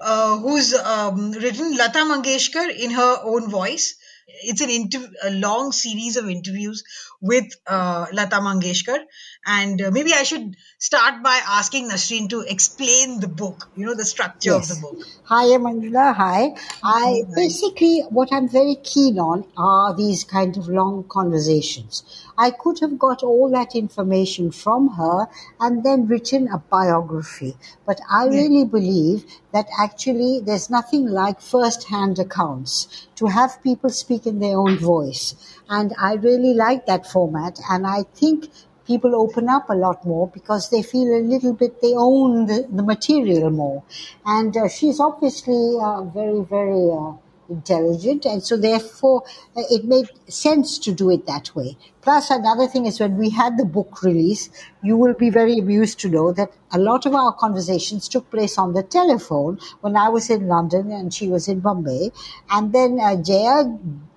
uh, who's um, written Lata Mangeshkar in her own voice. It's an inter- a long series of interviews with uh, Lata Mangeshkar, and uh, maybe I should start by asking Nasreen to explain the book. You know the structure Yes. of the book. Hi, Manjula. Hi. I basically what I'm very keen on are these kind of long conversations. I could have got all that information from her and then written a biography, but I really believe that actually there's nothing like first-hand accounts to have people speak in their own voice, and I really like that format, and I think people open up a lot more because they feel a little bit they own the, the material more. And uh, she's obviously uh, very very uh, intelligent and so therefore uh, it made sense to do it that way. Plus another thing is when we had the book release you will be very amused to know that a lot of our conversations took place on the telephone when i was in london and she was in bombay. And then uh, jaya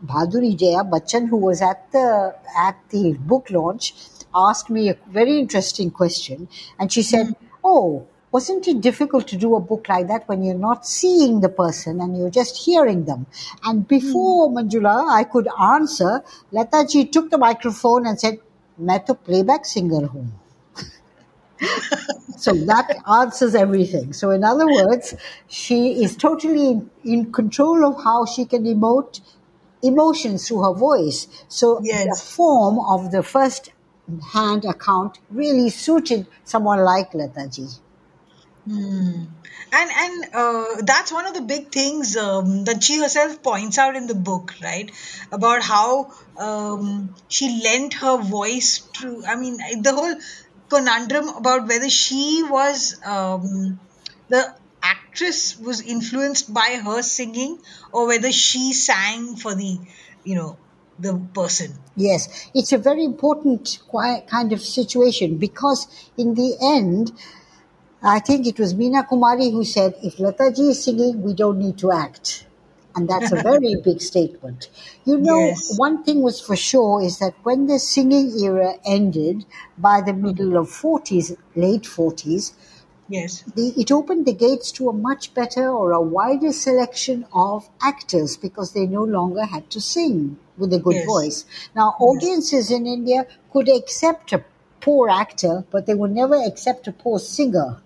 bhaduri jaya bachchan who was at the at the book launch asked me a very interesting question. And she said oh wasn't it difficult to do a book like that when you're not seeing the person and you're just hearing them? And before Manjula, I could answer, Lata ji took the microphone and said, मैं तो playback singer हूँ. so that answers everything. So in other words, she is totally in, in control of how she can emote emotions through her voice. So the form of the first hand account really suited someone like Lata Hmm. And and uh, that's one of the big things um, that she herself points out in the book, right? About how um, she lent her voice to. I mean, the whole conundrum about whether she was um, the actress was influenced by her singing or whether she sang for the, you know, the person. Yes, it's a very important kind of situation because in the end, I think it was Meena Kumari who said, if Lataji is singing, we don't need to act. And that's a very big statement. You know, Yes. one thing was for sure is that when the singing era ended by the mm-hmm. middle of 40s, late 40s, Yes. the, it opened the gates to a much better or a wider selection of actors because they no longer had to sing with a good Yes. voice. Now, audiences in India could accept a poor actor, but they would never accept a poor singer.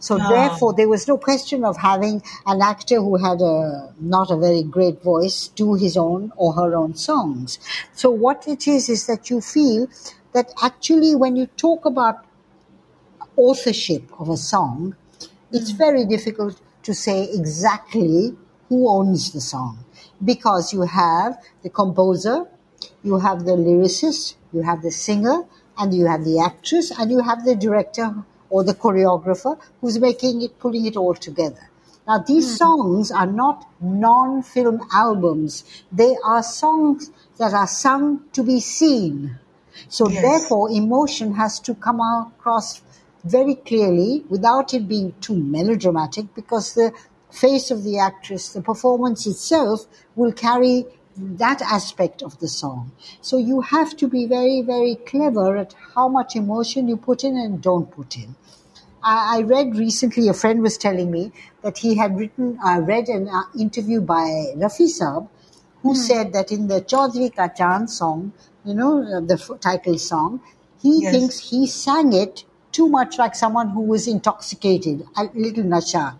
So Ah. therefore, there was no question of having an actor who had a not a very great voice do his own or her own songs. So what it is is that you feel that actually when you talk about authorship of a song, it's very difficult to say exactly who owns the song because you have the composer, you have the lyricist, you have the singer, and you have the actress, and you have the director or the choreographer who's making it, pulling it all together. Now, these hmm. songs are not non film albums, they are songs that are sung to be seen. So, Yes. therefore, emotion has to come across very clearly without it being too melodramatic because the face of the actress, the performance itself, will carry that aspect of the song. So, you have to be very, very clever at how much emotion you put in and don't put in. I, I read recently, a friend was telling me that he had written, I read an uh, interview by Rafi Saab, who said that in the Chaudhvin Ka Chand song, you know, uh, the f- title song, he Yes. thinks he sang it too much like someone who was intoxicated, a little nasha.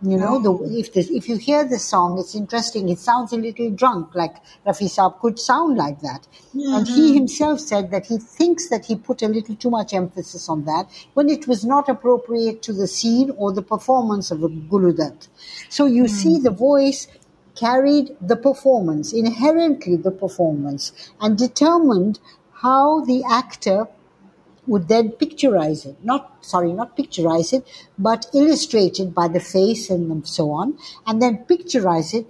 You know, oh. the, if the, if you hear the song, it's interesting. It sounds a little drunk, like Rafi Saab could sound like that. And he mm-hmm. himself said that he thinks that he put a little too much emphasis on that when it was not appropriate to the scene or the performance of the Guru Dutt. So you hmm. see the voice carried the performance, inherently the performance, and determined how the actor would then picturize it. Not, sorry, not picturize it, but illustrate it by the face and so on, and then picturize it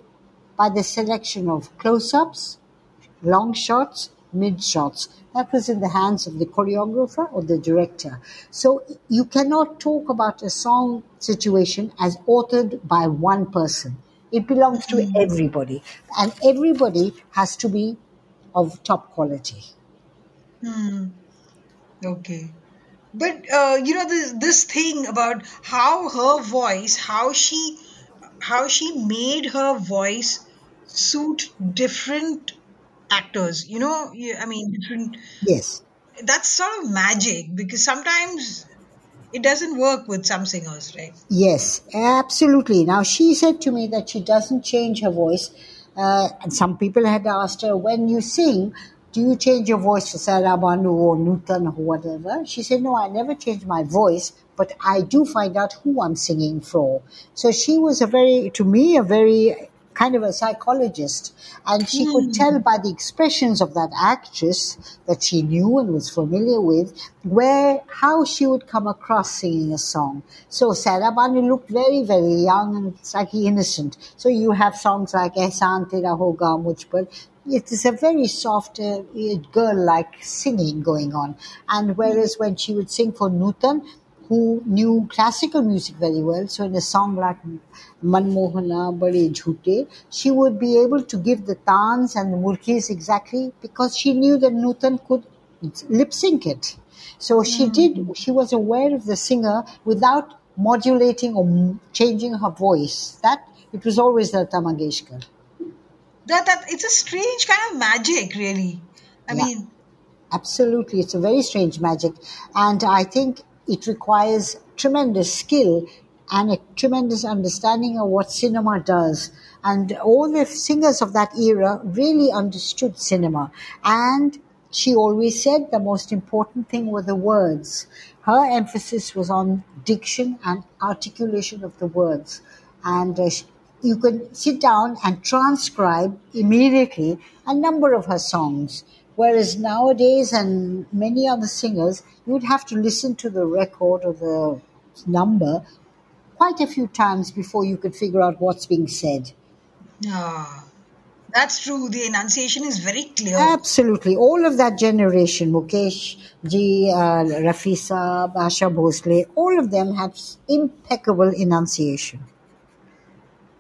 by the selection of close ups, long shots, mid shots. That was in the hands of the choreographer or the director. So you cannot talk about a song situation as authored by one person. It belongs to mm. everybody, and everybody has to be of top quality. Hmm. Okay. But uh, you know this this thing about how her voice, how she how she made her voice suit different actors. You know, I mean, different. Yes. That's sort of magic because sometimes it doesn't work with some singers, right? Yes, absolutely. Now, she said to me that she doesn't change her voice. Uh, and some people had asked her, when you sing, do you change your voice for Saira Banu or Nutan or whatever? She said, no, I never change my voice, but I do find out who I'm singing for. So she was a very, to me, a very kind of a psychologist. And she could hmm. tell by the expressions of that actress that she knew and was familiar with where, how she would come across singing a song. So Saira Banu looked very, very young and slightly innocent. So you have songs like Ehsan Tera Hoga Mujh Par. It is a very soft, uh, girl-like singing going on. And whereas when she would sing for Nutan, who knew classical music very well. So in a song like Manmohana Bade Jhute, she would be able to give the tans and the murkis exactly because she knew that Nutan could lip sync it. So she did, she was aware of the singer without modulating or changing her voice. That, it was always Lata Mangeshkar. That that it's a strange kind of magic, really. I Yeah. mean, Absolutely, it's a very strange magic, and I think it requires tremendous skill and a tremendous understanding of what cinema does. And all the singers of that era really understood cinema. And she always said the most important thing were the words. Her emphasis was on diction and articulation of the words. And uh, you could sit down and transcribe immediately a number of her songs. Whereas nowadays, and many other singers, you would have to listen to the record or the number quite a few times before you could figure out what's being said. ah, that's true. The enunciation is very clear. Absolutely. All of that generation, Mukesh ji, uh, Rafi Saab, Asha Bhosle, all of them had impeccable enunciation.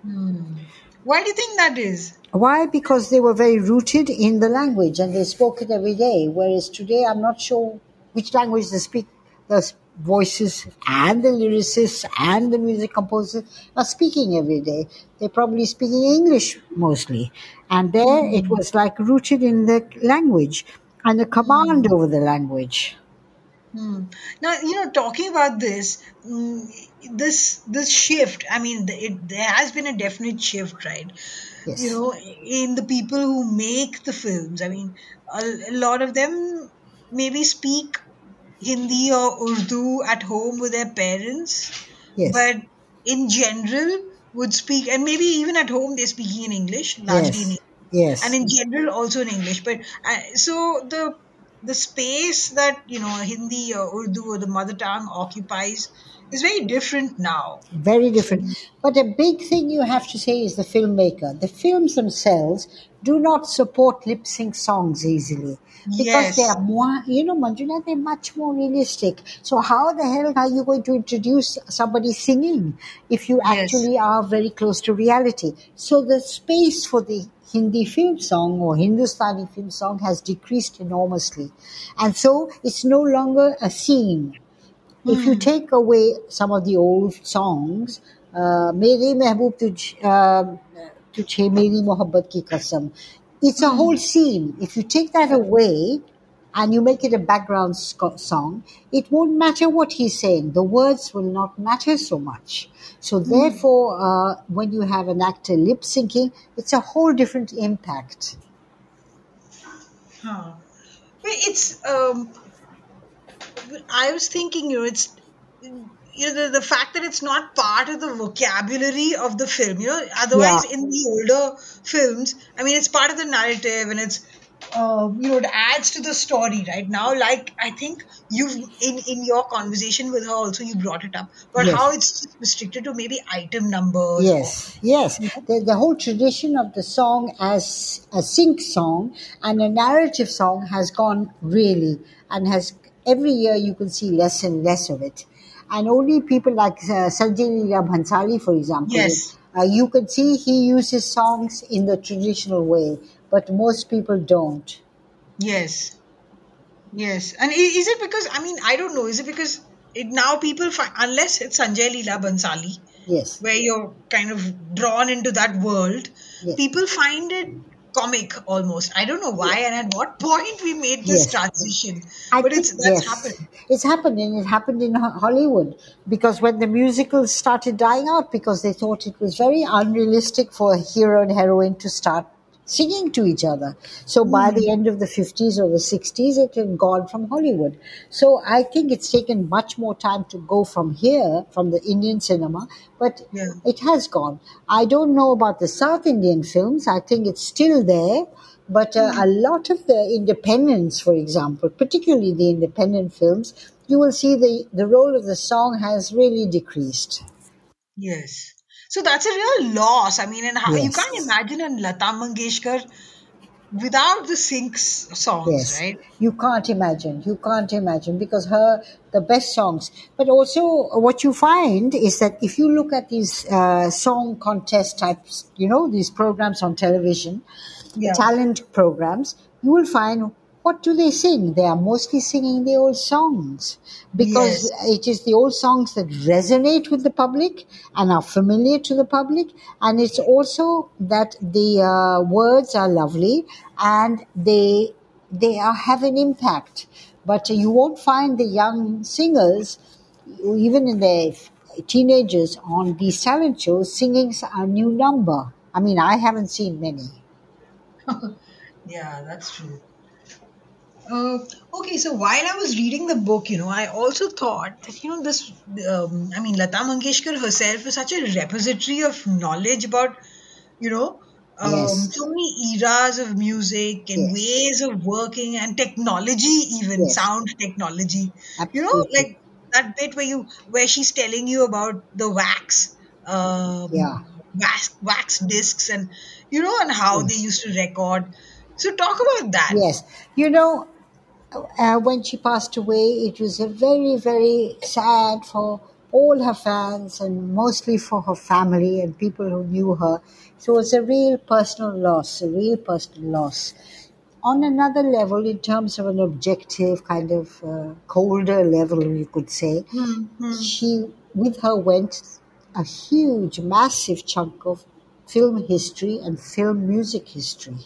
Hmm. Why do you think that is? Why? Because they were very rooted in the language and they spoke it every day. Whereas today, I'm not sure which language they speak. The voices and the lyricists and the music composers are speaking every day. They're probably speaking English mostly. And there it was like rooted in the language and the command over the language. Now, you know, talking about this, mm, this this shift. I mean, it, there has been a definite shift, right? Yes. You know, in the people who make the films. I mean, a, a lot of them maybe speak Hindi or Urdu at home with their parents, Yes. but in general would speak, and maybe even at home they're speaking in English, largely in yes. English Yes. and in general also in English. But uh, so the the space that you know Hindi or Urdu or the mother tongue occupies is very different now. Very different. But a big thing you have to say is the filmmaker. The films themselves do not support lip sync songs easily. Because Yes. they are more, you know, Manjula, they're much more realistic. So how the hell are you going to introduce somebody singing if you Yes. actually are very close to reality? So the space for the Hindi film song or Hindustani film song has decreased enormously. And so it's no longer a scene if you take away some of the old songs, uh, Mere Mehboob Tuj, Tujhe Meri Mohabbat Ki Kasam, it's a whole scene. If you take that away and you make it a background song, it won't matter what he's saying. The words will not matter so much. So therefore, uh, when you have an actor lip syncing, it's a whole different impact. Huh. It's um, I was thinking, you know, it's you know the, the fact that it's not part of the vocabulary of the film. You know, otherwise Yeah. in the older films, I mean, it's part of the narrative and it's uh, you know it adds to the story. Right now, like I think you've in in your conversation with her also you brought it up, but Yes. how it's restricted to maybe item numbers. Yes, yes. The, the whole tradition of the song as a sync song and a narrative song has gone really, and has every year you can see less and less of it. And only people like uh, Sanjay Leela Bhansali, for example, Yes. uh, you can see he uses songs in the traditional way, but most people don't. Yes. Yes. And is it because, I mean, I don't know, is it because it now people find, unless it's Sanjay Leela Bhansali, Yes, where you're kind of drawn into that world, Yes. people find it comic almost. I don't know why and at what point we made this Yes. transition. I but it's that's yes, happened. It's happened, and it happened in Hollywood because when the musicals started dying out, because they thought it was very unrealistic for a hero and heroine to start singing to each other. So by the end of the 50s or the 60s, it had gone from Hollywood. So I think it's taken much more time to go from here, from the Indian cinema, but Yeah. it has gone. I don't know about the South Indian films. I think it's still there. But uh, a lot of the independents, for example, particularly the independent films, you will see the, the role of the song has really decreased. Yes. So that's a real loss. I mean, and how you can't imagine a Lata Mangeshkar without the syncs songs, Yes, right? you can't imagine. You can't imagine because her the best songs. But also, what you find is that if you look at these uh, song contest types, you know, these programs on television, Yeah. talent programs, you will find what do they sing? They are mostly singing the old songs because it is the old songs that resonate with the public and are familiar to the public, and it's also that the uh, words are lovely and they they are, have an impact. But you won't find the young singers, even in their teenagers, on these talent shows singing a new number. I mean, I haven't seen many. Yeah, that's true. Uh, okay, so while I was reading the book, you know, I also thought that, you know, this, um, I mean, Lata Mangeshkar herself is such a repository of knowledge about, you know, um, Yes. so many eras of music and Yes. ways of working and technology, even Yes. sound technology. You know, like that bit where you, where she's telling you about the wax, um, Yeah. wax, wax discs and, you know, and how they used to record. So talk about that. Yes, you know, uh, when she passed away, it was a very, very sad for all her fans and mostly for her family and people who knew her. So it was a real personal loss, a real personal loss. On another level, in terms of an objective, kind of uh, colder level, you could say, she, with her, went a huge, massive chunk of film history and film music history.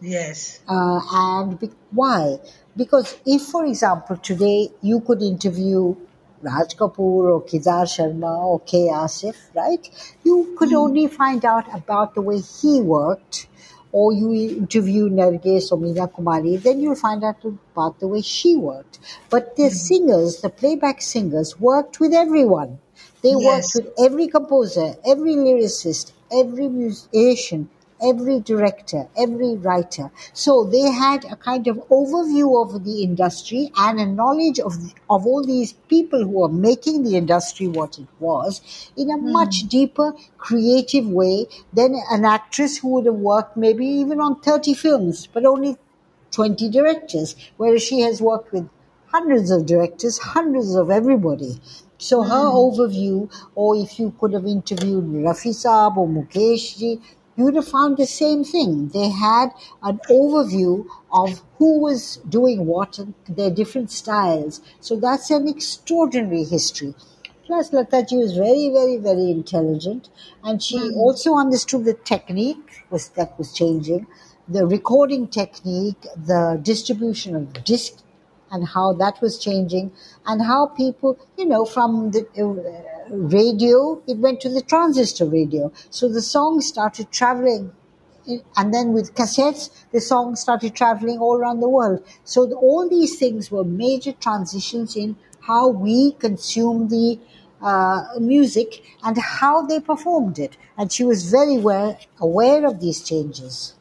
Yes. Uh, and be- why? Because if, for example, today you could interview Raj Kapoor or Kedar Sharma or K. Asif, right? You could only find out about the way he worked, or you interview Nargis or Meena Kumari, then you'll find out about the way she worked. But the singers, the playback singers, worked with everyone. They Yes. worked with every composer, every lyricist, every musician, every director, every writer. So they had a kind of overview of the industry and a knowledge of, of all these people who were making the industry what it was in a hmm. much deeper, creative way than an actress who would have worked maybe even on 30 films, but only 20 directors, whereas she has worked with hundreds of directors, hundreds of everybody. So her hmm. overview, or if you could have interviewed Rafi Saab or Mukesh ji, you would have found the same thing. They had an overview of who was doing what and their different styles. So that's an extraordinary history. Plus, Lataji was very, very, very intelligent, and she hmm. also understood the technique was that was changing, the recording technique, the distribution of disc and how that was changing and how people, you know, from the radio, it went to the transistor radio. So the song started traveling. And then with cassettes, the song started traveling all around the world. So the, all these things were major transitions in how we consume the uh, music and how they performed it. And she was very well aware of these changes.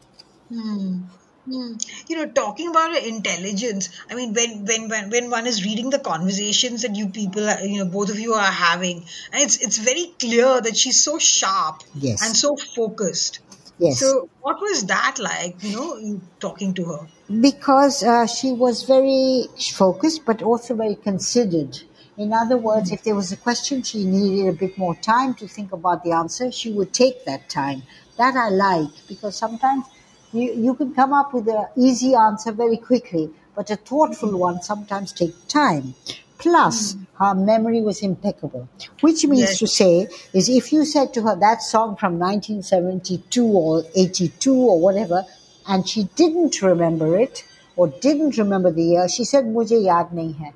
Hmm. Hmm. You know, talking about intelligence, I mean, when, when when when one is reading the conversations that you people, are, you know, both of you are having, and it's it's very clear that she's so sharp Yes. and so focused. Yes. So, what was that like? You know, talking to her. because uh, she was very focused but also very considered. In other words, if there was a question she needed a bit more time to think about the answer, she would take that time. That I like because sometimes you, you can come up with an easy answer very quickly, but a thoughtful one sometimes takes time. Plus, her memory was impeccable, which means Yes. to say is if you said to her that song from 1972 or 82 or whatever, and she didn't remember it or didn't remember the year, she said, "Mujhe yaad nahi hai."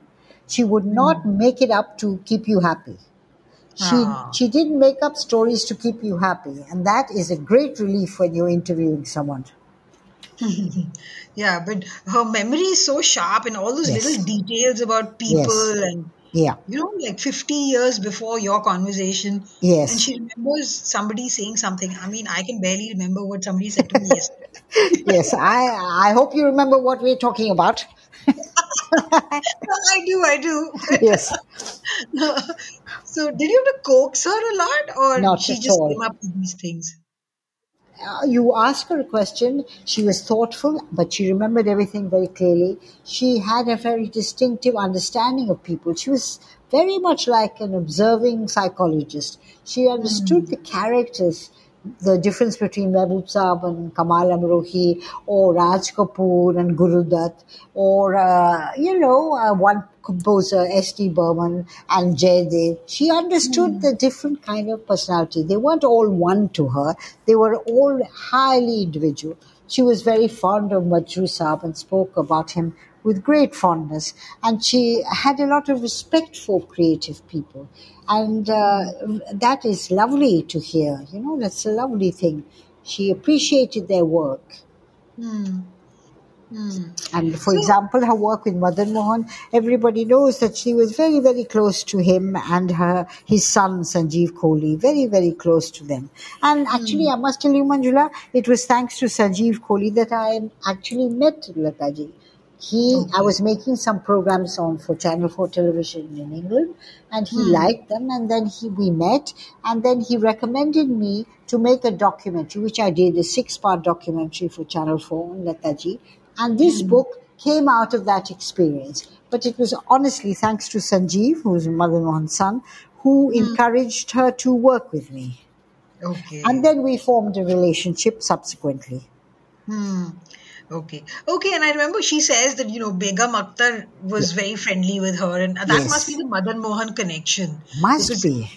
She would not make it up to keep you happy. She Ah. she didn't make up stories to keep you happy, and that is a great relief when you're interviewing someone. Yeah, but her memory is so sharp and all those Yes. little details about people and Yeah. you know, like 50 years before your conversation. Yes. And she remembers somebody saying something. I mean, I can barely remember what somebody said to me yesterday. yes, I I hope you remember what we're talking about. I do, I do. Yes. so, did you have to coax her a lot or Not she just all. came up with these things? Uh, you ask her a question. She was thoughtful, but she remembered everything very clearly. She had a very distinctive understanding of people. She was very much like an observing psychologist. She understood the characters, the difference between Mehboob Saab and Kamal Amrohi, or Raj Kapoor and Guru Dutt, or, uh, you know, uh, one composer, S.D. Burman and Jaydev. She understood the different kind of personality. They weren't all one to her. They were all highly individual. She was very fond of Majrooh Saab and spoke about him with great fondness. And she had a lot of respect for creative people. And uh, that is lovely to hear. You know, that's a lovely thing. She appreciated their work. Mm. And for example, her work with Madan Mohan, everybody knows that she was very, very close to him and her his son Sanjeev Kohli, very, very close to them. And actually, mm. I must tell you, Manjula, it was thanks to Sanjeev Kohli that I actually met Lataji. He, I was making some programs on for Channel 4 television in England, and he mm. liked them. And then he, we met, and then he recommended me to make a documentary, which I did, a six-part documentary for Channel 4 on Lataji. And this book came out of that experience. But it was honestly thanks to Sanjeev, who's Madan Mohan's son, who encouraged her to work with me. Okay. And then we formed a relationship subsequently. Hmm. Okay. Okay, and I remember she says that, you know, Begum Akhtar was very friendly with her, and that Yes. must be the Madan Mohan connection. Must Because- be.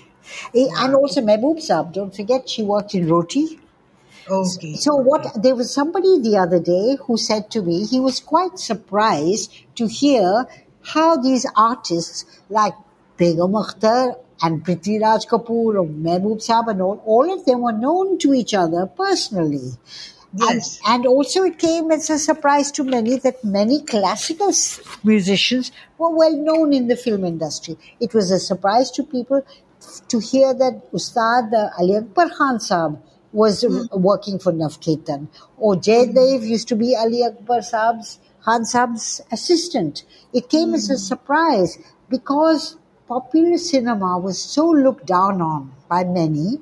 Eh, And also Mehboob Saab, don't forget she worked in Roti. Okay. So what there was somebody the other day who said to me he was quite surprised to hear how these artists like Begum Akhtar and Prithviraj Kapoor or Mehboob Saab and all, all of them were known to each other personally. Yes. And, and also it came as a surprise to many that many classical musicians were well known in the film industry. It was a surprise to people to hear that Ustad Ali Akbar Khan Saab was uh, working for Navketan. Oh, or Jaydev hmm. used to be Ali Akbar Saab's, Khan Saab's assistant. It came as a hmm. surprise because popular cinema was so looked down on by many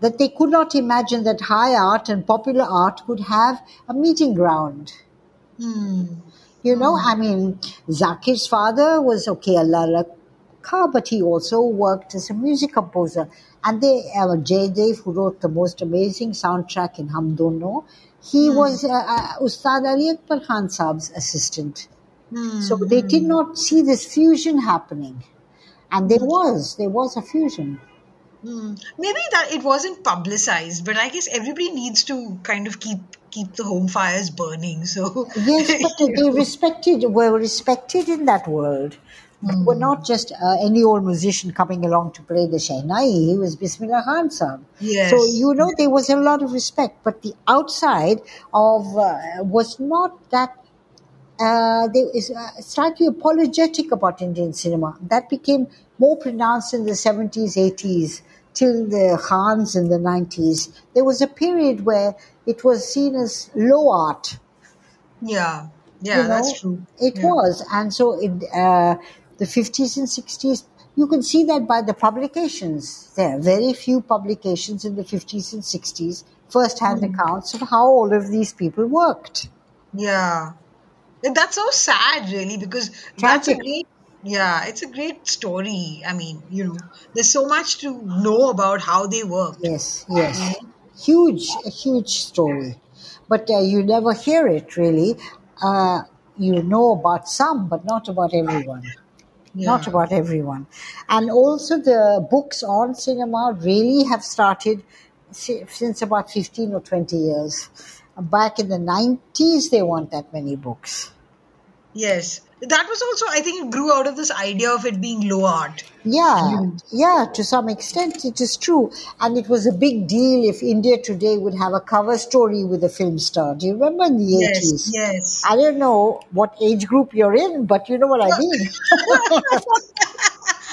that they could not imagine that high art and popular art could have a meeting ground. You know, I mean, Zakir's father was okay, Allah Rakha, but he also worked as a music composer. And they, uh, Jaydev, who wrote the most amazing soundtrack in Hum Dono, he was uh, uh, Ustad Ali Akbar Khan Saab's assistant. So they did not see this fusion happening. And there was, there was a fusion. Hmm. Maybe that it wasn't publicized, but I guess everybody needs to kind of keep keep the home fires burning. So Yes, but they respected were respected in that world. Were not just uh, any old musician coming along to play the Shehnai. He was Bismillah Khan Sahib. Yes. So you know there was a lot of respect, but the outside of uh, was not that. Uh, there is uh, slightly apologetic about Indian cinema. That became more pronounced in the seventies, eighties, till the Khans in the nineties. There was a period where it was seen as low art. yeah, yeah, You that's true. It Yeah. was, and so it, uh, the fifties and sixties, you can see that by the publications. There are very few publications in the fifties and sixties, first-hand Hmm. accounts of how all of these people worked. Yeah. That's so sad, really, because that's a Tragic. great, yeah, it's a great story. I mean, you know, there's so much to know about how they worked. Yes, yes, huge, a huge story, but uh, you never hear it really. Uh, you know about some, but not about everyone. Not about everyone. And also, the books on cinema really have started since about 15 or 20 years. Back in the 90s, there weren't that many books. Yes. That was also, I think, it grew out of this idea of it being low art. Yeah, yeah, to some extent it is true. And it was a big deal if India today would have a cover story with a film star. Do you remember in the Yes, 80s? yes. I don't know what age group you're in, but you know what I mean.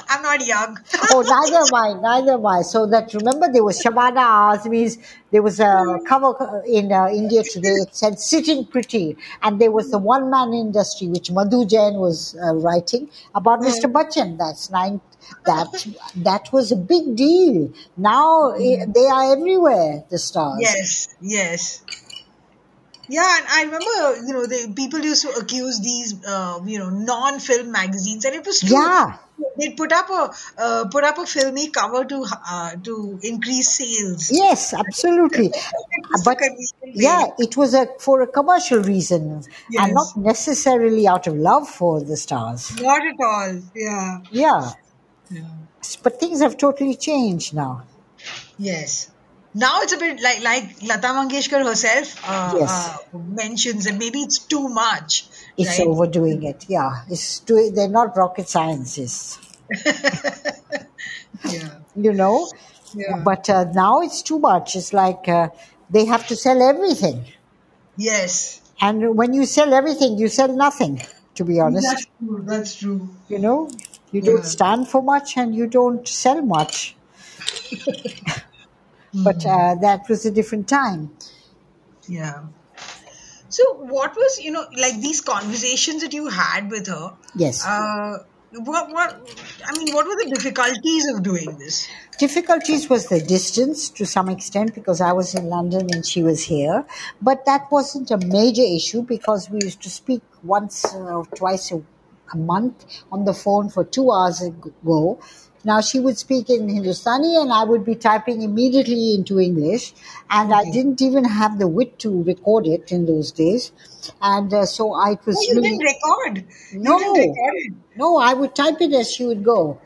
I'm not young. oh, neither am I, neither am I. So that remember there was Shabana Azmi's, there was a cover in uh, India today. It said "Sitting Pretty," and there was the one-man industry which Madhu Jain was uh, writing about Mr. Bachchan. That's nine. That that was a big deal. Now eh, they are everywhere. The stars. Yes, yes. Yeah, and I remember, you know, the people used to accuse these, uh, you know, non-film magazines, and it was true. Yeah. They'd put up a uh, put up a filmy cover to uh, to increase sales. Yes, absolutely. but convenient way. yeah, it was a for a commercial reason Yes. and not necessarily out of love for the stars. Not at all. Yeah. Yeah. yeah. But things have totally changed now. Yes. Now it's a bit like like Lata Mangeshkar herself uh, Yes. uh, mentions that maybe it's too much. It's right? overdoing it. Yeah, it's too, they're not rocket scientists, Yeah. you know. Yeah. But uh, now it's too much. It's like uh, they have to sell everything, Yes. and when you sell everything, you sell nothing. To be honest, That's true. That's true. you know, you Yeah. don't stand for much and you don't sell much. but uh, that was a different time. Yeah. So, what was you know like these conversations that you had with her? Yes. Uh, what what I mean, what were the difficulties of doing this? Difficulties was the distance to some extent because I was in London and she was here. But that wasn't a major issue because we used to speak once or twice a, a month on the phone for two hours ago. Now she would speak in Hindustani and I would be typing immediately into English. And I didn't even have the wit to record it in those days. And uh, so I was Oh, you really. didn't record. No. Didn't record. No, I would type it as she would go.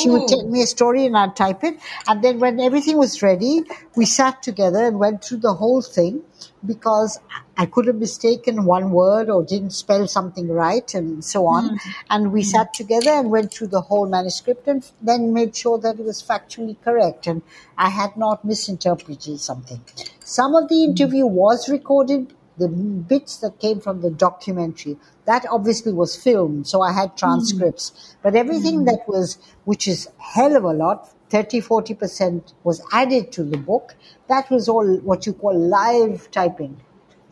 She would take me a story and I'd type it. And then when everything was ready, we sat together and went through the whole thing because I could have mistaken one word or didn't spell something right and so on. Hmm. And we hmm. sat together and went through the whole manuscript and then made sure that it was factually correct and I had not misinterpreted something. Some of the hmm. interview was recorded, the bits that came from the documentary. That obviously was filmed so i had transcripts. Mm. But everything that was which is hell of a lot 30 40% was added to the book. That was all what you call live typing.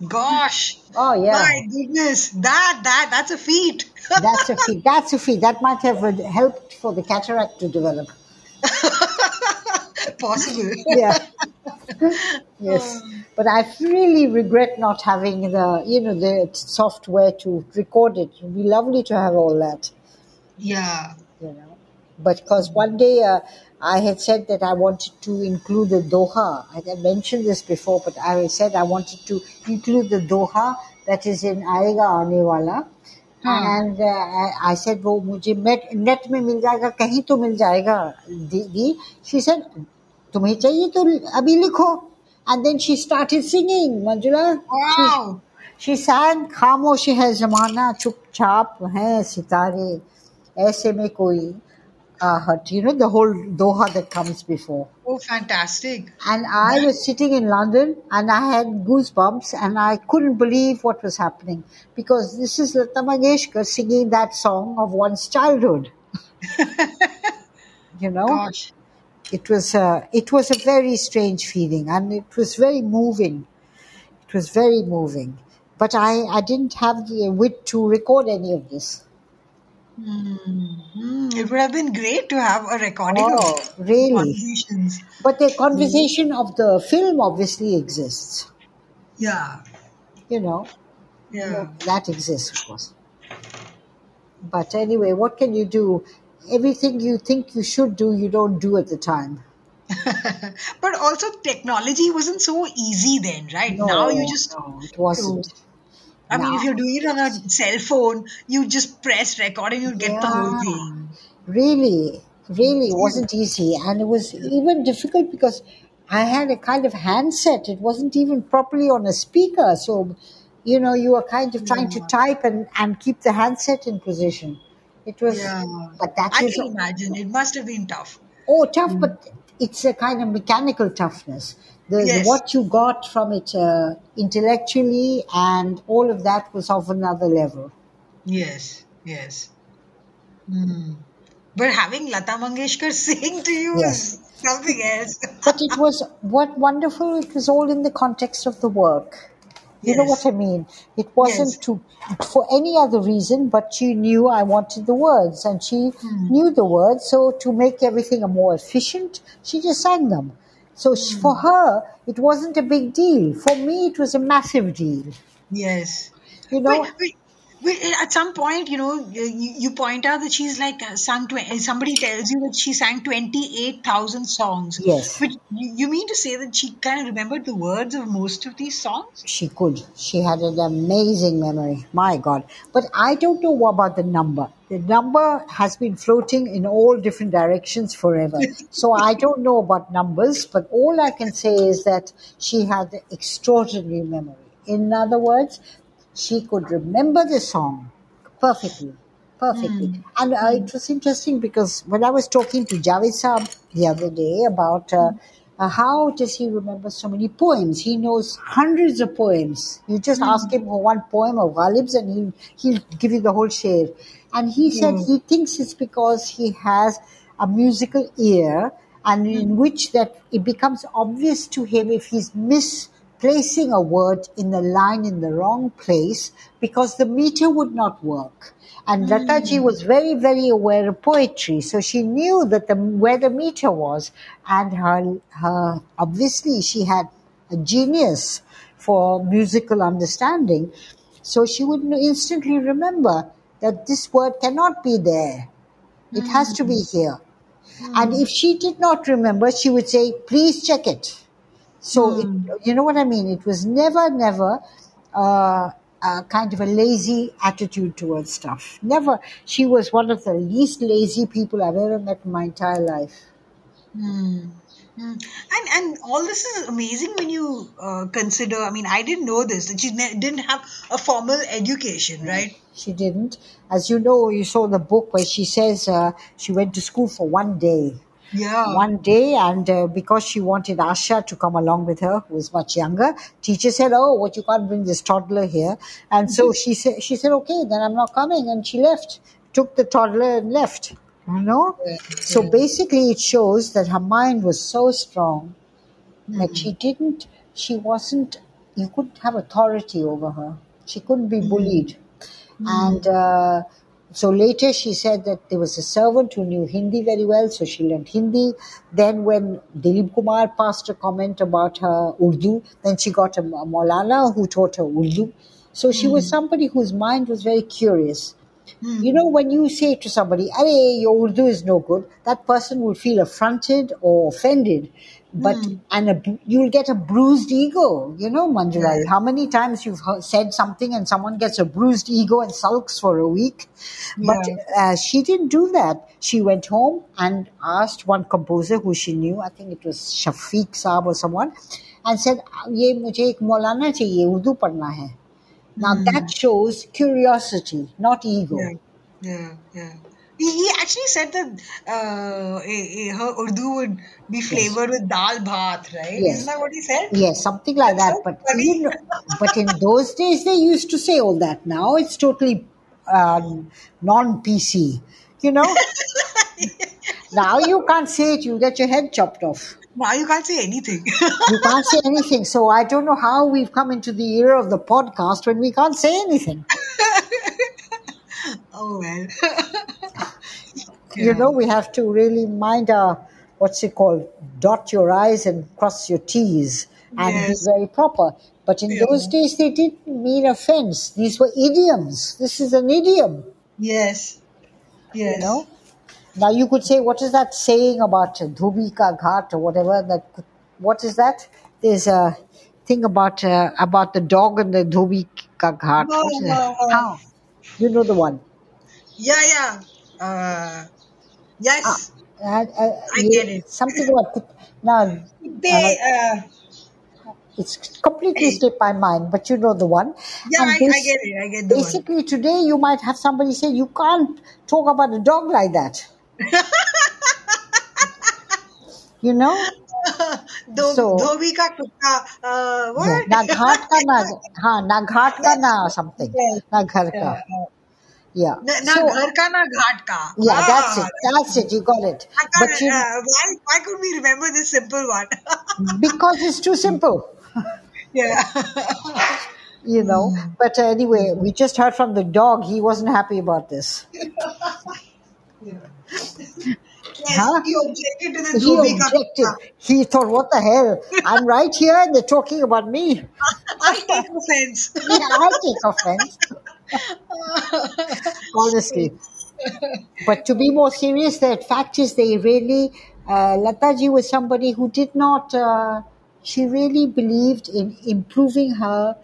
Gosh. oh yeah. My goodness. That that that's a feat. that's a feat. That's a feat. That might have helped for the cataract to develop possible. yeah. yes. But I really regret not having the, you know, the software to record it. It would be lovely to have all that. Yeah. You know, but because one day uh, I had said that I wanted to include the Doha. I had mentioned this before, but I said I wanted to include the Doha that is in Aayega Aanewala, hmm. and uh, I said, said वो मुझे net net में मिल जाएगा कहीं तो मिल जाएगा दीदी she said. तुम्हें चाहिए तो अभी लिखो and then she started singing Manjula Wow. she sang खामोश है जमाना चुपचाप है सितारे ऐसे में कोई आहट you know the whole doha that comes before Oh, fantastic. and I was sitting in London and I had goosebumps and I couldn't believe what was happening because this is Lata Mangeshkar singing that song of one's childhood. you know, Gosh. it was a, it was a very strange feeling and it was very moving. It was very moving, but I I didn't have the wit to record any of this. Hmm, it would have been great to have a recording Oh, of really? conversations. But the conversation of the film obviously exists. Yeah. You know, Yeah. that exists, of course. But anyway, what can you do? Everything you think you should do, you don't do at the time. but also technology wasn't so easy then, right? now you just no, it wasn't. I mean if you're doing it on a cell phone, you just press record and you get the whole thing. Really, really, it wasn't easy, and it was even difficult because I had a kind of handset. It wasn't even properly on a speaker, so you know you were kind of trying to type and and keep the handset in position. It was, Yeah. but that I was can imagine. It must have been tough. Oh, tough, but it's a kind of mechanical toughness. The, Yes. what you got from it uh, intellectually and all of that was of another level. Yes, yes. Hmm. But having Lata Mangeshkar sing to you Yes. is something else. But it was what wonderful. It was all in the context of the work. You know Yes. what I mean? It wasn't Yes. to for any other reason, but she knew I wanted the words, and she Hmm. knew the words. So to make everything more efficient, she just sang them. So Hmm. for her, it wasn't a big deal. For me, it was a massive deal. Yes. You know, Wait, wait, wait, at some point, you know, you, you point out that she's like uh, sung. Tw- somebody tells you that she sang twenty-eight thousand songs. Yes. But you, you mean to say that she kind of remembered the words of most of these songs? She could. She had an amazing memory. My God. But I don't know about the number. The number has been floating in all different directions forever. so I don't know about numbers, but all I can say is that she had an extraordinary memory. In other words, she could remember the song perfectly. Perfectly. And uh, it was interesting because when I was talking to Javed Saab the other day about uh, uh, how does he remember so many poems? He knows hundreds of poems. You just ask him for one poem of Ghalib's and he'll, he'll give you the whole sher. And he said he thinks it's because he has a musical ear and in which that it becomes obvious to him if he's misplacing a word in the line in the wrong place because the meter would not work. And hmm. Lataji was very, very aware of poetry, so she knew that the where the meter was, and her, her obviously she had a genius for musical understanding, so she would instantly remember that this word cannot be there; it has to be hmm. here. Hmm. And if she did not remember, she would say, "Please check it." So it, you know what I mean. It was never, never uh, a kind of a lazy attitude towards stuff. Never. She was one of the least lazy people I've ever met in my entire life. Hmm. And and all this is amazing when you uh, consider. I mean, I didn't know this that she ne- didn't have a formal education, right? She didn't. As you know, you saw the book where she says uh, she went to school for one day. Yeah. One day, and uh, because she wanted Asha to come along with her, who was much younger, teacher said, "Oh, what you can't bring this toddler here," and so she said, "She said, okay, then I'm not coming," and she left. Took the toddler and left. You know. So basically, it shows that her mind was so strong that she didn't. She wasn't. You couldn't have authority over her. She couldn't be bullied. And uh, so later she said that there was a servant who knew Hindi very well, so she learned Hindi. Then when Dilip Kumar passed a comment about her Urdu, then she got a Maulana who taught her Urdu. So she was hmm. somebody whose mind was very curious. You know, when you say to somebody, Arey, your Urdu is no good, that person will feel affronted or offended. But and a, you'll get a bruised ego, you know, Manjula. How many times you've heard, said something and someone gets a bruised ego and sulks for a week? But uh, she didn't do that. She went home and asked one composer who she knew, I think it was Shafiq Saab or someone, and said, "ये मुझे एक मौलाना चाहिए, उर्दू पढ़ना है." Now that shows curiosity, not ego. Yeah, yeah, yeah. He, he actually said that uh, her Urdu would be flavored with dal bhat, right? Yes. Isn't that what he said? Yes, something like That's that. so But you know, but in those days they used to say all that. Now it's totally um, non-PC. You know. now you can't say it. you'll get your head chopped off. Now you can't say anything. You can't say anything. So I don't know how we've come into the era of the podcast when we can't say anything. oh well. You know, we have to really mind our what's it called? Dot your I's and cross your T's and Yes. be very proper. But in Yeah. those days, they didn't mean offense. These were idioms. This is an idiom, Yes. Yes. you know. Now you could say, what is that saying about Dhubi ka ghat or whatever? That what is that? There's a thing about uh, about the dog and the Dhubi ka ghat. No, no, no. How? You know the one. Yeah, yeah. Uh, yes. Uh, uh, I get it. Something about now. they, uh, It's completely slipped my mind, but you know the one. yeah, I, I get it. I get the one. Basically, today you might have somebody say you can't talk about a dog like that you know, दो So- धोबी का कुत्ता uh, what ना घाट का ना हाँ ना घाट का ना something Yes. ना घर का yeah. न- ना So- घर का ना घाट का yeah, Ah, that's it. That's it. You got it. I can't, But you uh, why, why could we remember this simple one? because it's too simple. yeah. you know. But uh, anyway, we just heard from the dog. He wasn't happy about this. huh? he objected to this he objected. He thought, what the hell? I'm right here and they're talking about me. I take offense. yeah, I take offense. Honestly. But to be more serious, the fact is they really, uh, Lataji was somebody who did not, uh, she really believed in improving her.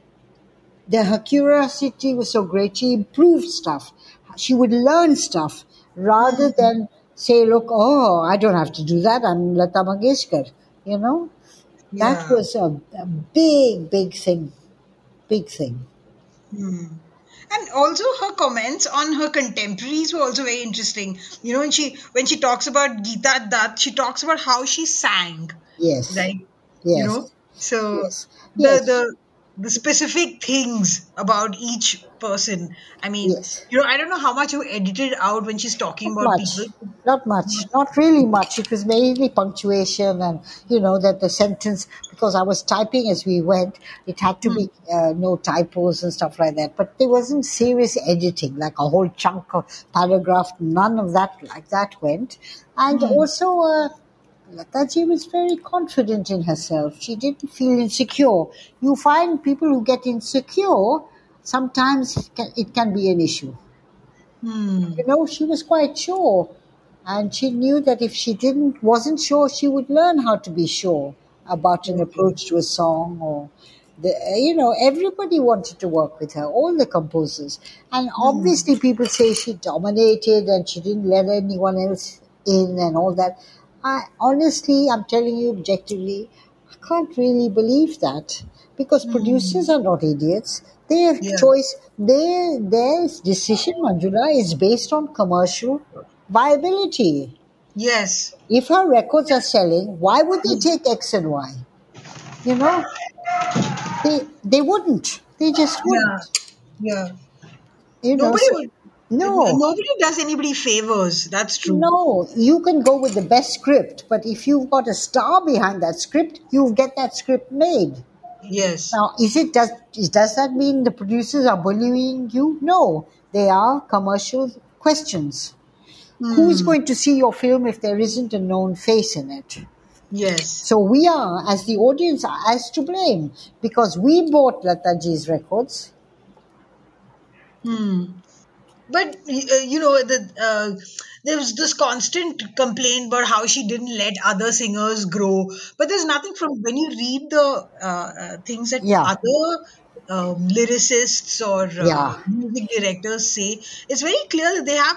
The, her curiosity was so great. She improved stuff. She would learn stuff rather than say, look, oh, I don't have to do that. I'm Lata Mangeshkar. You know? That was a, a big, big thing. Big thing. Hmm. And also her comments on her contemporaries were also very interesting. You know, when she when she talks about Geeta Dutt, she talks about how she sang, Yes. like Yes. you know. So Yes. the Yes. the the specific things about each person. I mean, Yes. you know, I don't know how much you edited out when she's talking Not about much. people. Not much. Not really much. It was mainly punctuation and, you know, that the sentence, because I was typing as we went, it had to be uh, no typos and stuff like that. But there wasn't serious editing, like a whole chunk of paragraph. None of that like that went. And also, uh, Lataji was very confident in herself. She didn't feel insecure. You find people who get insecure, sometimes it can, be an issue. Hmm. You know, she was quite sure. And she knew that if she didn't, wasn't sure, she would learn how to be sure about an approach to a song or the, you know, everybody wanted to work with her, all the composers. And hmm. obviously people say she dominated and she didn't let anyone else in and all that. I honestly, I'm telling you objectively, I can't really believe that because hmm. producers are not idiots. Their Yeah. choice, their their decision, Manjula, is based on commercial viability. Yes. If her records are selling, why would they hmm. take X and Y? You know, they they wouldn't. They just wouldn't. Yeah. You know, Nobody so- would. No. Nobody does anybody favors. That's true. No, you can go with the best script, but if you've got a star behind that script, you get that script made. Yes. Now, is it does does that mean the producers are bullying you? No, they are commercial questions. Hmm. Who's going to see your film if there isn't a known face in it? Yes. So we are, as the audience, are as to blame because we bought Lataji's records. Hmm. But uh, you know the uh, there was this constant complaint about how she didn't let other singers grow but there's nothing from when you read the uh, uh, things that Yeah. other um, lyricists or uh, Yeah. music directors say it's very clear that they have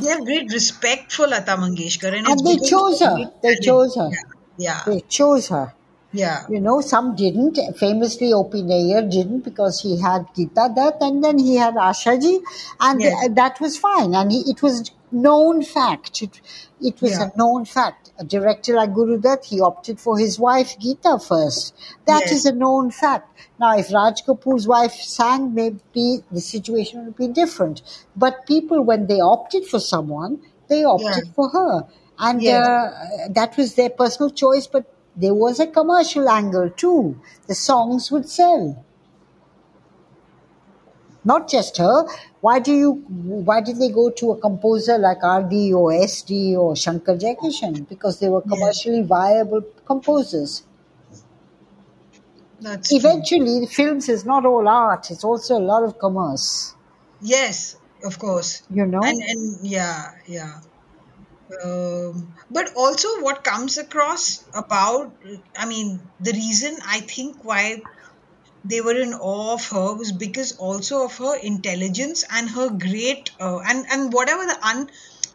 they have great respect for Lata Mangeshkar and, And they chose her. They chose her. yeah They chose her. Yeah You know, some didn't. Famously, O.P. Nair didn't because he had Gita Dutt and then he had Ashaji, and Yes. that was fine. And he, it was known fact. It, it was Yeah. a known fact. A director like Guru Dutt, he opted for his wife Gita first. That Yes. is a known fact. Now, if Raj Kapoor's wife sang, maybe the situation would be different. But people, when they opted for someone, they opted Yeah. for her. And Yes. uh, that was their personal choice, but there was a commercial angle too. The songs would sell. Not just her. Why do you? Why did they go to a composer like R.D. or S.D. or Shankar Jaikishan? Because they were commercially viable composers. that's. Eventually, films is not all art; it's also a lot of commerce. yes of course You know. and and yeah yeah um, but also what comes across about i mean the reason i think why they were in awe of her was because also of her intelligence and her great uh, and and whatever the un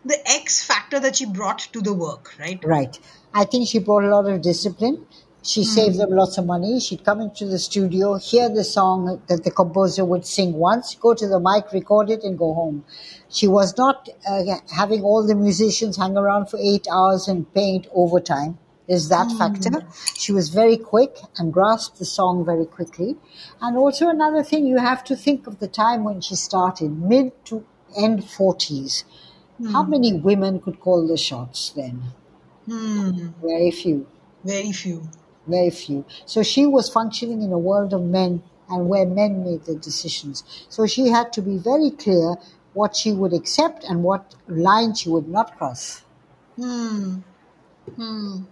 the x factor that she brought to the work right Right. I think she brought a lot of discipline. She saved them lots of money. She'd come into the studio, hear the song that the composer would sing once, go to the mic, record it, and go home. She was not uh, having all the musicians hang around for eight hours and paying it overtime. There's that factor. She was very quick and grasped the song very quickly. And also another thing, you have to think of the time when she started, mid to end 40s. How many women could call the shots then? hmm. Very few, very few very few. So she was functioning in a world of men and where men made the decisions. So she had to be very clear what she would accept and what line she would not cross. Hmm. Hmm.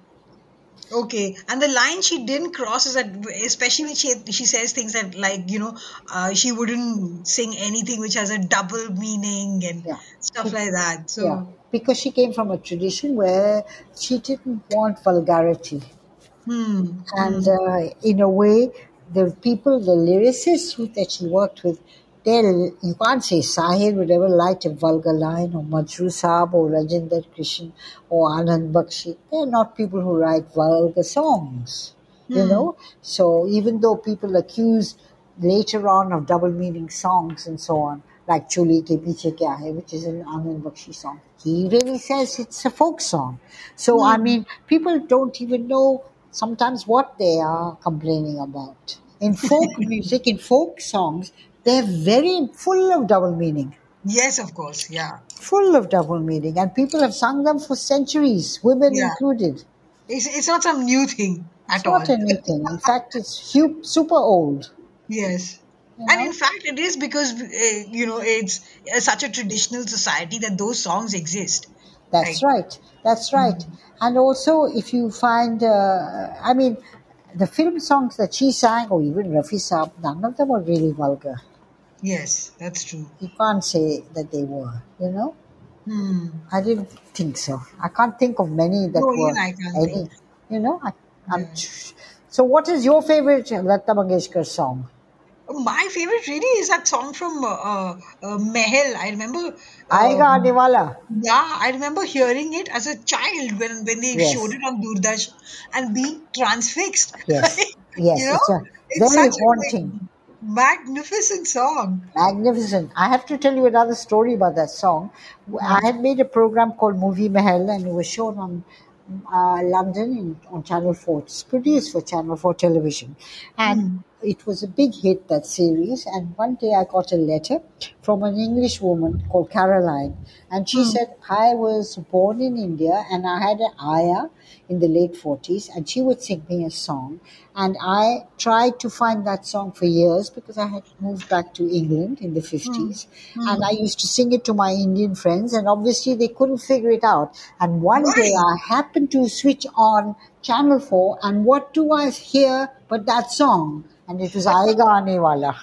Okay, and the line she didn't cross is that, especially when she she says things that like you know, uh, she wouldn't sing anything which has a double meaning and Yeah. stuff like that. So yeah. Because she came from a tradition where she didn't want vulgarity. Hmm, And uh, in a way, the people, the lyricists who, that she worked with, they you can't say Sahir would ever write a vulgar line, or Majrooh Saab, or Rajinder Krishan, or Anand Bakshi. They're not people who write vulgar songs, you know. So even though people accuse later on of double meaning songs and so on, like Choli Ke Peeche Kya Hai, which is an Anand Bakshi song, he really says it's a folk song. So I mean, people don't even know sometimes what they are complaining about. In folk music, in folk songs, they're very full of double meaning. yes, of course, yeah. Full of double meaning. And people have sung them for centuries, women Yeah. included. It's it's not some new thing at It's all. not a new thing. In fact, it's hu- super old. Yes. You And in fact, it is because uh, you know it's uh, such a traditional society that those songs exist. That's Right. right. That's right. And also, if you find, uh, I mean, the film songs that she sang, or even Rafi Saab, none of them were really vulgar. Yes, that's true. You can't say that they were, you know? Hmm. I didn't think so. I can't think of many that No, were even I can't any. think. You know, I, I'm. So, what is your favorite Lata Mangeshkar song? My favorite really is that song from uh, uh, uh, Mahal. I remember. Aayega um, Aane Wala. Yeah, I remember hearing it as a child when when they Yes. showed it on Doordarshan and being transfixed. Yes. Yes, you know, it's a it's very such haunting. a magnificent song. Magnificent. I have to tell you another story about that song. I had made a program called Movie Mahal and it was shown on uh, London in, on Channel 4. It's produced for Channel 4 television. And it was a big hit, that series. And one day I got a letter from an English woman called Caroline. And she hmm. said, I was born in India and I had an ayah in the late 40s and she would sing me a song. And I tried to find that song for years because I had moved back to England in the hmm. 50s. Hmm. And I used to sing it to my Indian friends and obviously they couldn't figure it out. And one day I happened to switch on Channel 4 and what do I hear but that song? And it was Aayega Aanewala.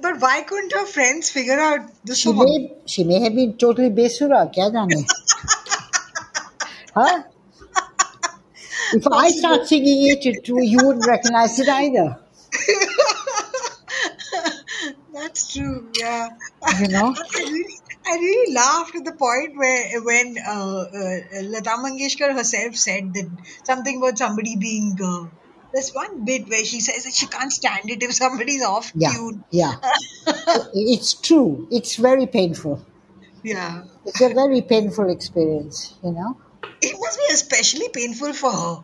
but why couldn't her friends figure out the She song? may she may have been totally besura, kya jaane? huh? If I start singing it, it, you wouldn't recognize it either. That's true. Yeah. You know? I really, I really laughed at the point where when uh, uh, Lata Mangeshkar herself said that something about somebody being. Uh, there's one bit where she says that she can't stand it if somebody's off Yeah, tune. yeah. It's true. It's very painful. Yeah. It's a very painful experience, you know? It must be especially painful for her.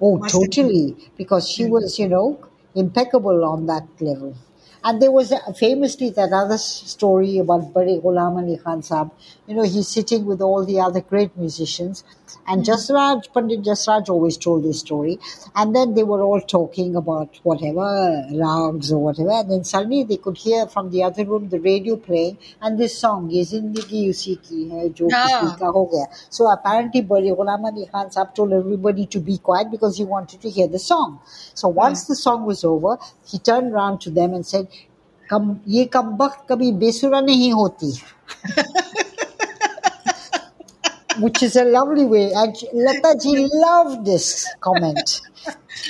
Oh, Must totally. Because she was, you know, impeccable on that level. And there was uh, famously that other story about Bade Ghulam Ali Khan Sahib. You know, he's sitting with all the other great musicians. And Jasraj, Pandit Jasraj always told this story. And then they were all talking about whatever, rags or whatever. And then suddenly they could hear from the other room the radio playing. And this song, Ye Zindagi Usi Ki Hai, Jo Ah. Kisi Ka Ho Gaya. So apparently Bade Ghulam Ali Khan Sahib told everybody to be quiet because he wanted to hear the song. So once the song was over, he turned around to them and said, कम ये कम वक्त कभी बेसुरा नहीं होती which is a lovely way. And Lata ji loved this comment.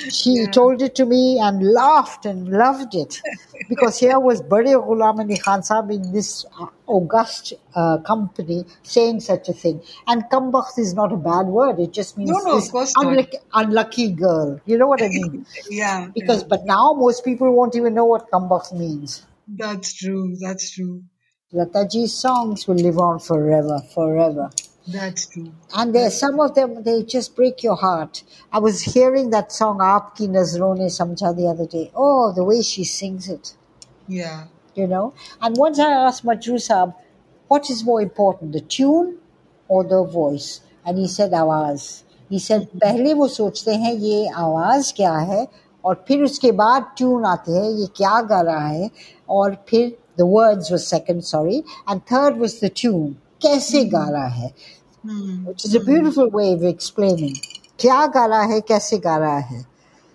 She told it to me and laughed and loved it. Because here was Bade Ghulam Ali Khan Sahib in this uh, august uh, company saying such a thing. And kambakht is not a bad word. It just means No, no, of this unlucky, unlucky girl. You know what I mean? Yeah. because but now most people won't even know what kambakht means. That's true. That's true. Lataji's songs will live on forever, forever. That's true. And there, some of them, they just break your heart. I was hearing that song, Aapki Nazron Ne Samjha the other day. Oh, the way she sings it. Yeah. You know? And once I asked Majrooh what is more important, the tune or the voice? And he said, आवाज. He said, पहले वो सोचते हैं ये आवाज़ क्या है और फिर उसके बाद ट्यून आते हैं ये क्या गा रहा hai, aur phir the words was second, sorry, and third was the tune. कैसे hmm. गा रहा है Hmm. which is a beautiful way of explaining kya gara hai, kaise gara hai.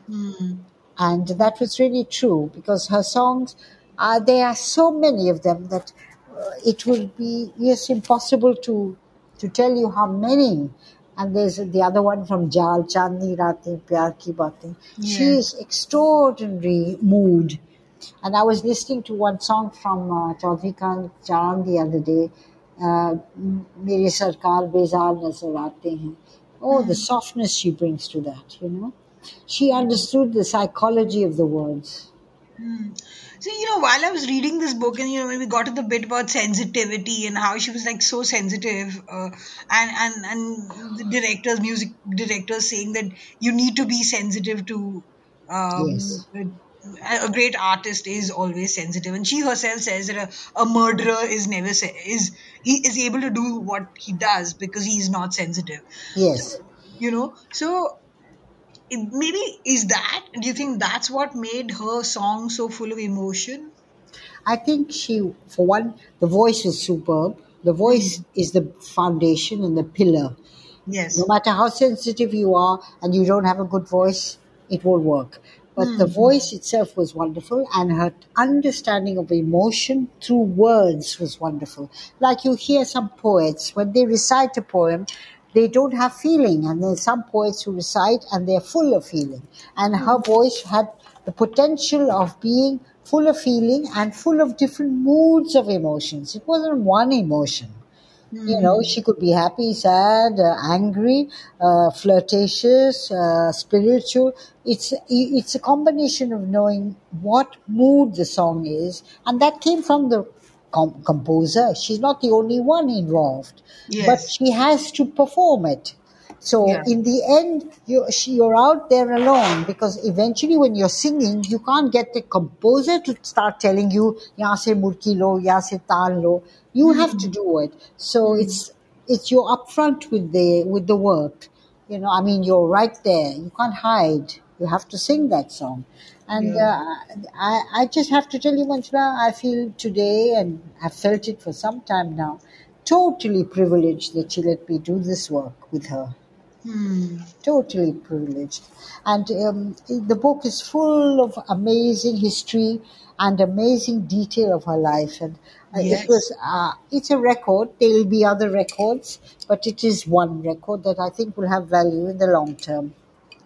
Hmm. And that was really true because her songs are there are so many of them that uh, it would be yes impossible to to tell you how many. And there's the other one from Jaal Chandni Rati Pyar Ki Baatein. Yes. She is extraordinary mood. And I was listening to one song from uh, Khan Charan the other day, मेरे सरकार बेजार नजर आते हैं oh the softness she brings to that you know she understood the psychology of the words So, you know, while I was reading this book, and you know, when we got to the bit about sensitivity and how she was like so sensitive, uh, and and and the directors, music directors, saying that you need to be sensitive to. Um, Yes. a great artist is always sensitive, and she herself says that a, a murderer is never se- is he is able to do what he does because he is not sensitive. Yes. You know? So maybe is that do you think that's what made her song so full of emotion? I think she, for one, the voice is superb. The voice hmm. is the foundation and the pillar. yes. No matter how sensitive you are and you don't have a good voice, it won't work. But the hmm. voice itself was wonderful, and her understanding of emotion through words was wonderful. Like you hear some poets, when they recite a poem, they don't have feeling, and there's some poets who recite and they're full of feeling. And her hmm. voice had the potential of being full of feeling and full of different moods of emotions. It wasn't one emotion. You know, she could be happy, sad, uh, angry, uh, flirtatious, uh, spiritual. It's it's a combination of knowing what mood the song is, and that came from the com- composer. She's not the only one involved, Yes. but she has to perform it. So yeah. in the end, you, you're out there alone because eventually when you're singing, you can't get the composer to start telling you, ya se murki lo, ya se taal lo. You mm-hmm. have to do it. So mm-hmm. it's, it's your upfront with the, with the work. You know, I mean, you're right there. You can't hide. You have to sing that song. And yeah. uh, I, I just have to tell you, Manjula, I feel today, and I've felt it for some time now, totally privileged that she let me do this work with her. Totally privileged. And um, the book is full of amazing history and amazing detail of her life. And uh, Yes. it was, uh, it's a record. There will be other records, but it is one record that I think will have value in the long term.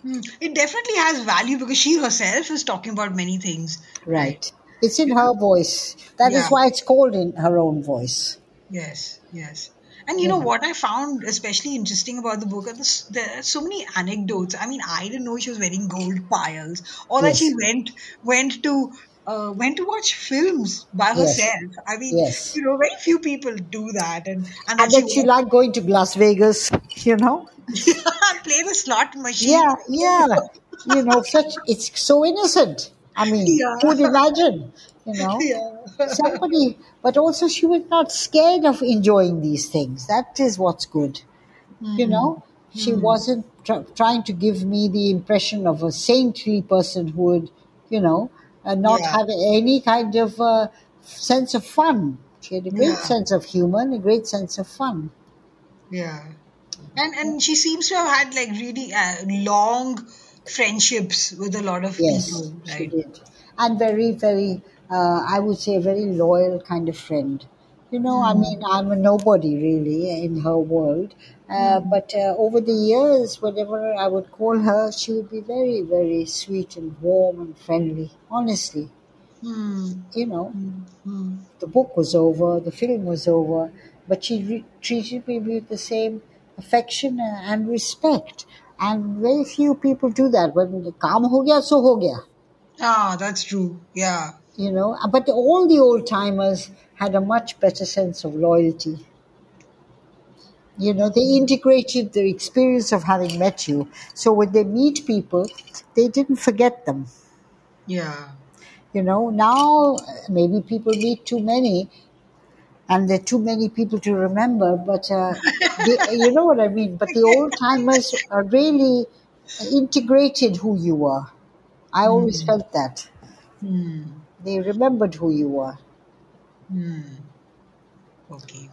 Hmm. It definitely has value because she herself is talking about many things. Right. It's in her voice. That is Yeah. why it's called in her own voice. Yes, yes. And you know what I found especially interesting about the book are this, there are so many anecdotes. I mean, I didn't know she was wearing gold piles, or that she went went to uh, went to watch films by Yes. herself. I mean, Yes. you know, very few people do that, and and, And then she went- liked going to Las Vegas, you know? play the slot machine. Yeah, yeah. You know, such it's so innocent. I mean, Yeah. who'd imagine? You know, Yeah. Somebody. But also, she was not scared of enjoying these things. That is what's good. Hmm. You know, she wasn't tr- trying to give me the impression of a saintly person who would, you know, uh, not Yeah. have any kind of uh, sense of fun. She had a great Yeah. sense of humor and a great sense of fun. Yeah. And and she seems to have had like really uh, long friendships with a lot of Yes, people, she right? did. And very, very, uh, I would say, a very loyal kind of friend. You know, I hmm. mean, I'm a nobody really in her world. Uh, hmm. but uh, over the years, whenever I would call her, she would be very, very sweet and warm and friendly, honestly. Mm. You know, mm. the book was over, the film was over, but she re- treated me with the same affection and respect. And very few people do that. When the kaam ho gaya, so ho gaya. Ah, that's true. Yeah you know but all the old timers had a much better sense of loyalty. You know they integrated the experience of having met you so when they meet people they didn't forget them. Yeah. you know now uh, maybe people meet too many and there are too many people to remember but uh, they, you know what i mean? But the old timers are really integrated who you were i always felt that. Hmm. They remembered who you were Okay.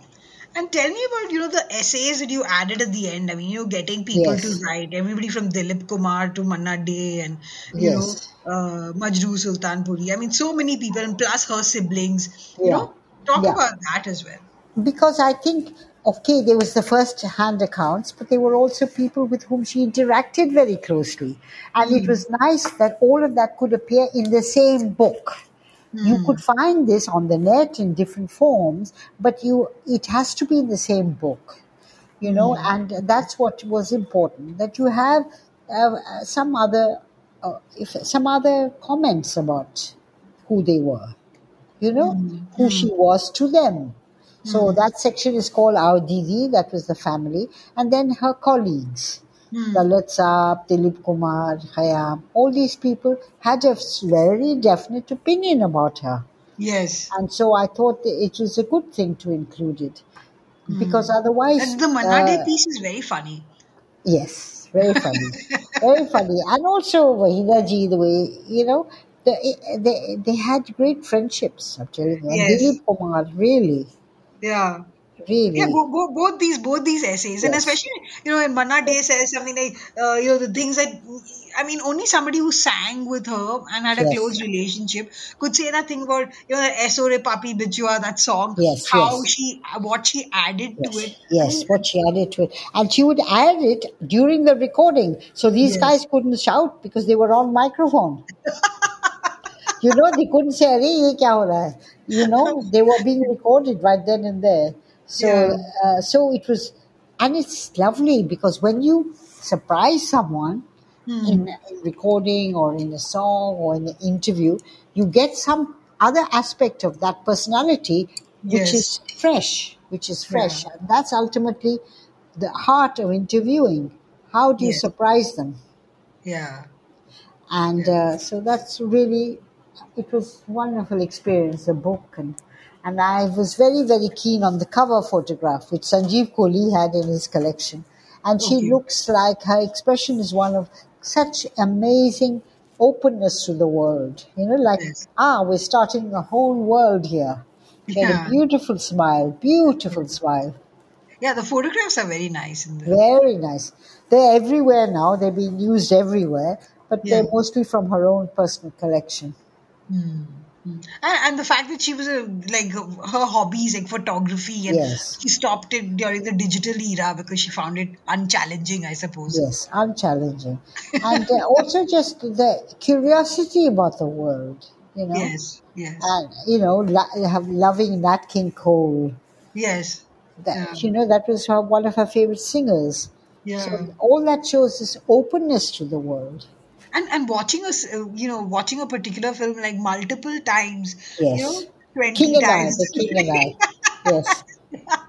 And tell me about, you know, the essays that you added at the end. I mean, you know, getting people Yes. to write. Everybody from Dilip Kumar to Manna Dey and, you Yes. know, uh, Majrooh Sultanpuri. I mean, so many people and plus her siblings. Yeah. You know, talk Yeah. about that as well. because I think, okay, there was the first hand accounts, but there were also people with whom she interacted very closely. And it was nice that all of that could appear in the same book. You hmm. could find this on the net in different forms, but you it has to be in the same book, you know, hmm. and that's what was important. That you have uh, some other, uh, if some other comments about who they were you know, hmm. who she was to them. So that section is called Our Didi, that was the family, and then her colleagues. Dalit Saab, Dilip Kumar, Khayyam, all these people had a very definite opinion about her. Yes. And so I thought it was a good thing to include it. Because otherwise. And the Manna Dey uh, piece is very funny. Yes, very funny, very funny, and also Waheeda ji, the way you know, the, they they had great friendships. I'm telling you, Yes. Dilip Kumar really, Yeah. Really, Yeah, bo- bo- both these both these essays, and especially you know, when Manna Dey says something like, uh, you know, the things that I mean, only somebody who sang with her and had a Yes. close relationship could say that thing about you know, that Esore Papi Bijua, that song, Yes, how yes. she what she added to yes, it. yes, what she added to it, and she would add it during the recording, so these Yes. guys couldn't shout because they were on microphone. you know, they couldn't say, "Arey, ye kya ho raha hai?" You know, they were being recorded right then and there. So, Yeah. uh, so it was, and it's lovely because when you surprise someone in, in recording or in a song or in an interview, you get some other aspect of that personality which Yes. is fresh, which is fresh, Yeah. and that's ultimately the heart of interviewing. How do you Yes. surprise them? Yeah. and uh, so that's really it was wonderful experience the book and and I was very very keen on the cover photograph which Sanjeev Kohli had in his collection and she Okay. looks like her expression is one of such amazing openness to the world you know like Yes. ah we're starting a whole world here she had Yeah. a beautiful smile beautiful smile Yeah, the photographs are very nice. Very nice. They're everywhere now. They're being used everywhere, but Yeah. they're mostly from her own personal collection. And, and the fact that she was a like her hobbies like photography and Yes. she stopped it during the digital era because she found it unchallenging, I suppose. Yes, unchallenging. and uh, also just the curiosity about the world, you know. Yes. Yes. And, you know, lo- have loving Nat King Cole. yes. That, Yeah. You know, that was her, one of her favorite singers. Yeah. So all that shows is openness to the world. And and watching us, uh, you know, watching a particular film like multiple times, Yes. you know, twenty King times. King. Yes.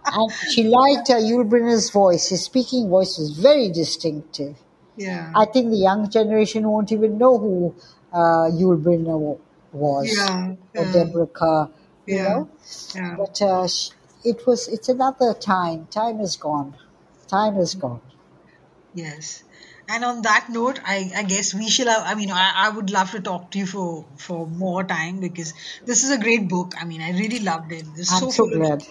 And she liked uh, Yul Brynner's voice. His speaking voice was very distinctive. yeah. I think the young generation won't even know who uh, Yul Brynner was. Yeah, Or yeah. Deborah Kerr, you Yeah. know. yeah. But uh, it was, it's another time. Time is gone. Time is gone. Yes. And on that note, I, I guess we shall have, I mean, I, I would love to talk to you for, for more time because this is a great book. I mean, I really loved it. It's I'm so, so glad. of,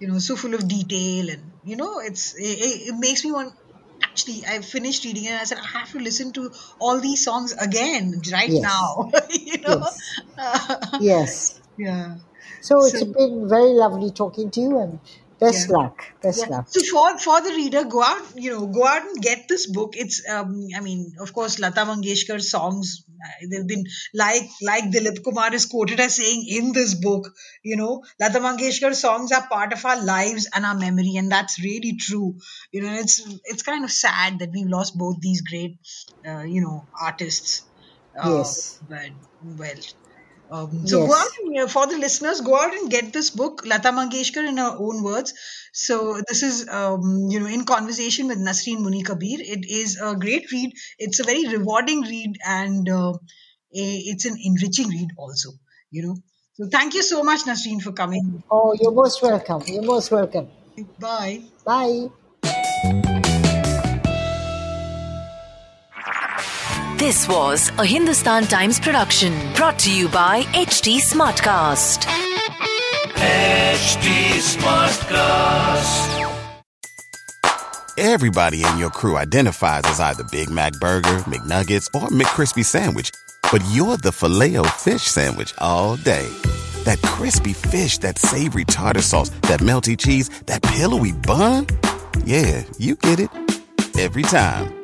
you know, so full of detail and, you know, it's, it, it makes me want, actually, I finished reading it and I said, I have to listen to all these songs again right Yes. now, you know? Yes. yeah. So it's So- been very lovely talking to you and best Yeah. luck. Best Yeah. luck. So for for the reader, go out, you know, go out and get this book. It's, um, I mean, of course, Lata Mangeshkar's songs. uh, They've been like like Dilip Kumar is quoted as saying in this book. You know, Lata Mangeshkar's songs are part of our lives and our memory, and that's really true. You know, it's it's kind of sad that we've lost both these great, uh, you know, artists. Uh, Yes. But well. Um, so go out and, uh, for the listeners, go out and get this book, Lata Mangeshkar in her own words. So this is, um, you know, in conversation with Nasreen Munni Kabir. It is a great read. It's a very rewarding read and uh, a, it's an enriching read also, you know. So thank you so much, Nasreen, for coming. Oh, you're most welcome. You're most welcome. Bye. Bye. This was a Hindustan Times production brought to you by HT Smartcast. HT Smartcast. Everybody in your crew identifies as either Big Mac Burger, McNuggets, or McCrispy Sandwich. But you're the filet fish Sandwich all day. That crispy fish, that savory tartar sauce, that melty cheese, that pillowy bun. Yeah, you get it. Every time.